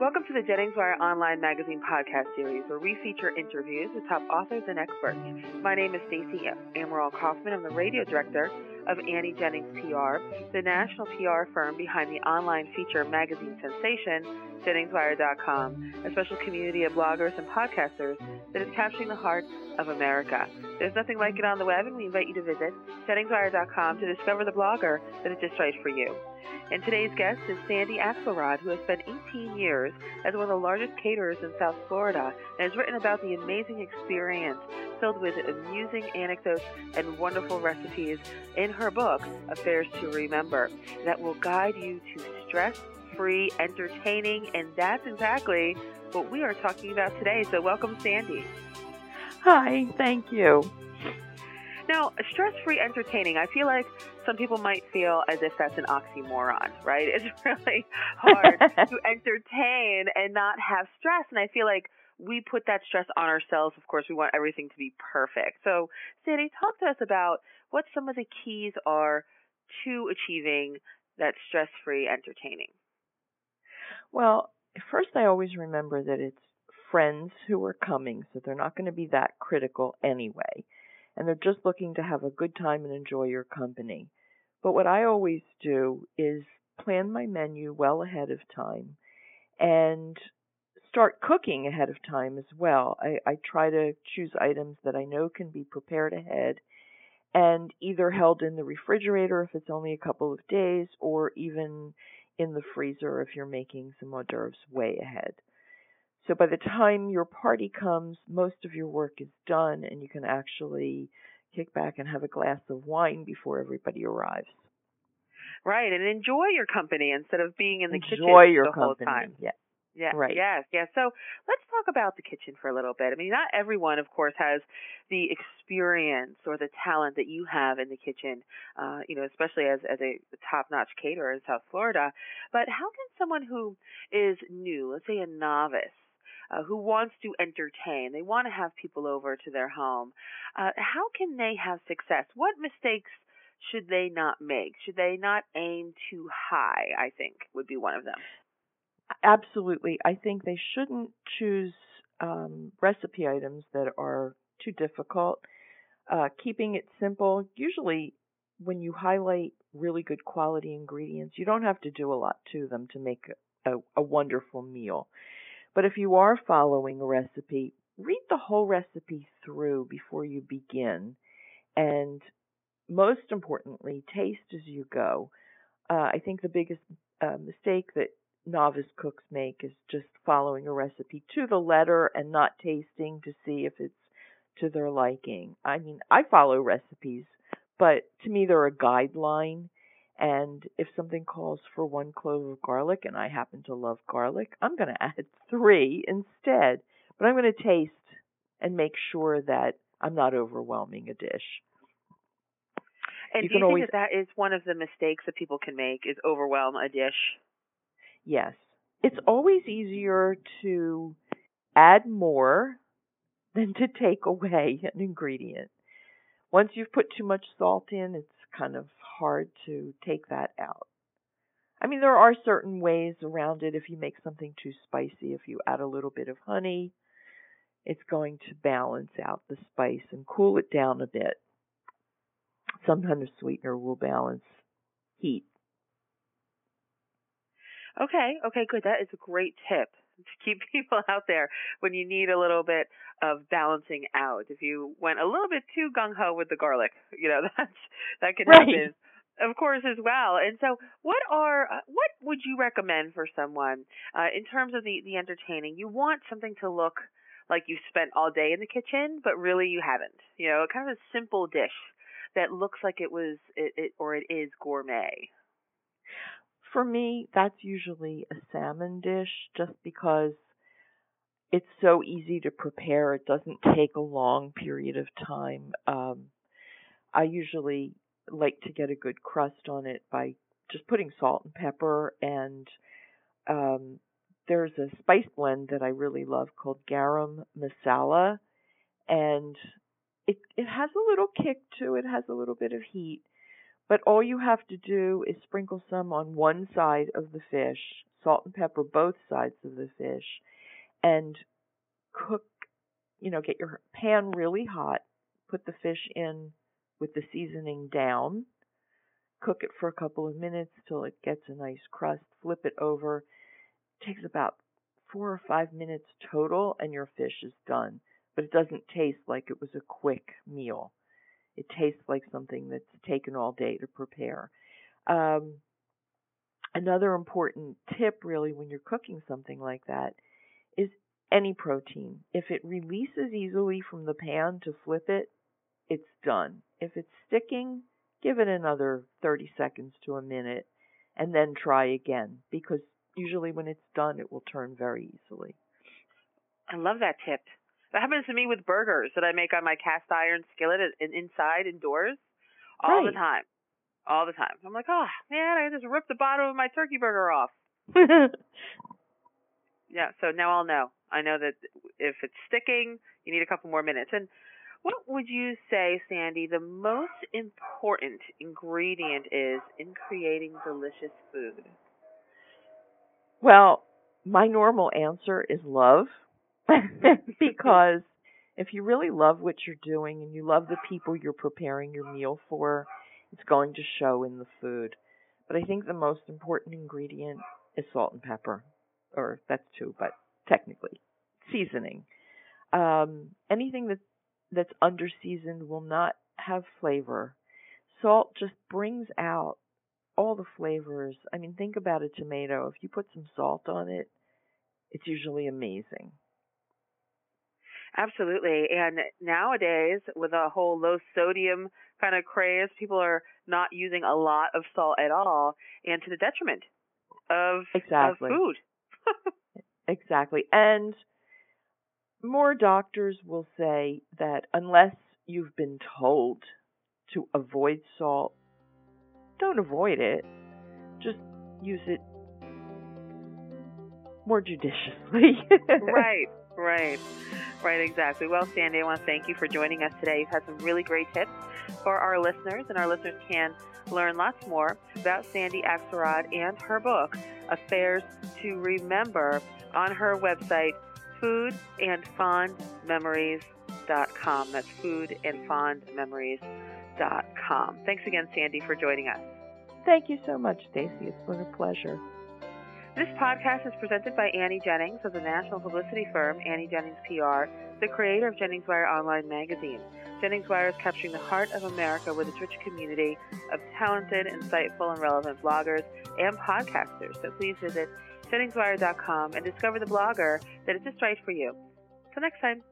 Welcome to the Jennings Wire Online Magazine podcast series, where we feature interviews with top authors and experts. My name is Stacey Amaral Kaufman. I'm the radio director of Annie Jennings PR, the national PR firm behind the online feature magazine sensation, JenningsWire.com, a special community of bloggers and podcasters that is capturing the heart of America. There's nothing like it on the web, and we invite you to visit JenningsWire.com to discover the blogger that is just right for you. And today's guest is Sandy Axelrod, who has spent 18 years as one of the largest caterers in South Florida and has written about the amazing experience filled with amusing anecdotes and wonderful recipes in her book, Affairs to Remember, that will guide you to stress free, entertaining, and that's exactly what we are talking about today. So, welcome, Sandy. Hi, thank you. Now, stress free entertaining, I feel like some people might feel as if that's an oxymoron, right? It's really hard to entertain and not have stress. And I feel like we put that stress on ourselves. Of course, we want everything to be perfect. So, Sandy, talk to us about what some of the keys are to achieving that stress free entertaining. Well, first, I always remember that it's friends who are coming, so they're not going to be that critical anyway and they're just looking to have a good time and enjoy your company. But what I always do is plan my menu well ahead of time and start cooking ahead of time as well. I, I try to choose items that I know can be prepared ahead and either held in the refrigerator if it's only a couple of days or even in the freezer if you're making some hors d'oeuvres way ahead. So by the time your party comes, most of your work is done and you can actually kick back and have a glass of wine before everybody arrives. Right, and enjoy your company instead of being in the enjoy kitchen your the company. whole time. Yeah. Yeah, right. yes, yes. So let's talk about the kitchen for a little bit. I mean, not everyone, of course, has the experience or the talent that you have in the kitchen. Uh, you know, especially as as a top-notch caterer in South Florida. But how can someone who is new, let's say a novice, uh, who wants to entertain, they want to have people over to their home. Uh, how can they have success? What mistakes should they not make? Should they not aim too high? I think would be one of them. Absolutely. I think they shouldn't choose um, recipe items that are too difficult. Uh, keeping it simple. Usually, when you highlight really good quality ingredients, you don't have to do a lot to them to make a, a wonderful meal. But if you are following a recipe, read the whole recipe through before you begin. And most importantly, taste as you go. Uh, I think the biggest uh, mistake that novice cooks make is just following a recipe to the letter and not tasting to see if it's to their liking. I mean, I follow recipes, but to me they're a guideline and if something calls for one clove of garlic and I happen to love garlic, I'm going to add three instead. But I'm going to taste and make sure that I'm not overwhelming a dish. And you do you always, think that that is one of the mistakes that people can make is overwhelm a dish? Yes. It's always easier to add more than to take away an ingredient. Once you've put too much salt in, it's kind of hard to take that out. I mean, there are certain ways around it. If you make something too spicy, if you add a little bit of honey, it's going to balance out the spice and cool it down a bit. Sometimes a sweetener will balance heat. Okay, okay, good. That is a great tip to keep people out there when you need a little bit of balancing out. If you went a little bit too gung ho with the garlic, you know that's that can right. happen, of course, as well. And so, what are uh, what would you recommend for someone uh, in terms of the the entertaining? You want something to look like you spent all day in the kitchen, but really you haven't. You know, kind of a simple dish that looks like it was it, it or it is gourmet. For me, that's usually a salmon dish, just because it's so easy to prepare. It doesn't take a long period of time. Um, I usually like to get a good crust on it by just putting salt and pepper and um, there's a spice blend that I really love called garam masala and it it has a little kick to it, has a little bit of heat, but all you have to do is sprinkle some on one side of the fish, salt and pepper both sides of the fish, and cook. You know, get your pan really hot. Put the fish in with the seasoning down. Cook it for a couple of minutes till it gets a nice crust. Flip it over. It takes about four or five minutes total, and your fish is done. But it doesn't taste like it was a quick meal. It tastes like something that's taken all day to prepare. Um, another important tip, really, when you're cooking something like that, is any protein. If it releases easily from the pan to flip it, it's done. If it's sticking, give it another 30 seconds to a minute and then try again because usually when it's done, it will turn very easily. I love that tip. That happens to me with burgers that I make on my cast iron skillet and inside indoors all right. the time. All the time. I'm like, oh man, I just ripped the bottom of my turkey burger off. yeah, so now I'll know. I know that if it's sticking, you need a couple more minutes. And what would you say, Sandy, the most important ingredient is in creating delicious food? Well, my normal answer is love. because if you really love what you're doing and you love the people you're preparing your meal for, it's going to show in the food. But I think the most important ingredient is salt and pepper. Or that's two, but technically seasoning. Um, anything that that's under seasoned will not have flavor. Salt just brings out all the flavors. I mean, think about a tomato. If you put some salt on it, it's usually amazing. Absolutely. And nowadays, with a whole low sodium kind of craze, people are not using a lot of salt at all, and to the detriment of, exactly. of food. exactly. And more doctors will say that unless you've been told to avoid salt, don't avoid it. Just use it more judiciously. right, right. Right, exactly. Well, Sandy, I want to thank you for joining us today. You've had some really great tips for our listeners, and our listeners can learn lots more about Sandy Axelrod and her book, Affairs to Remember, on her website, foodandfondmemories.com. That's foodandfondmemories.com. Thanks again, Sandy, for joining us. Thank you so much, Stacy. It's been a pleasure. This podcast is presented by Annie Jennings of the national publicity firm Annie Jennings PR, the creator of Jennings Wire Online magazine. Jennings Wire is capturing the heart of America with its rich community of talented, insightful, and relevant bloggers and podcasters. So please visit JenningsWire.com and discover the blogger that is just right for you. Till next time.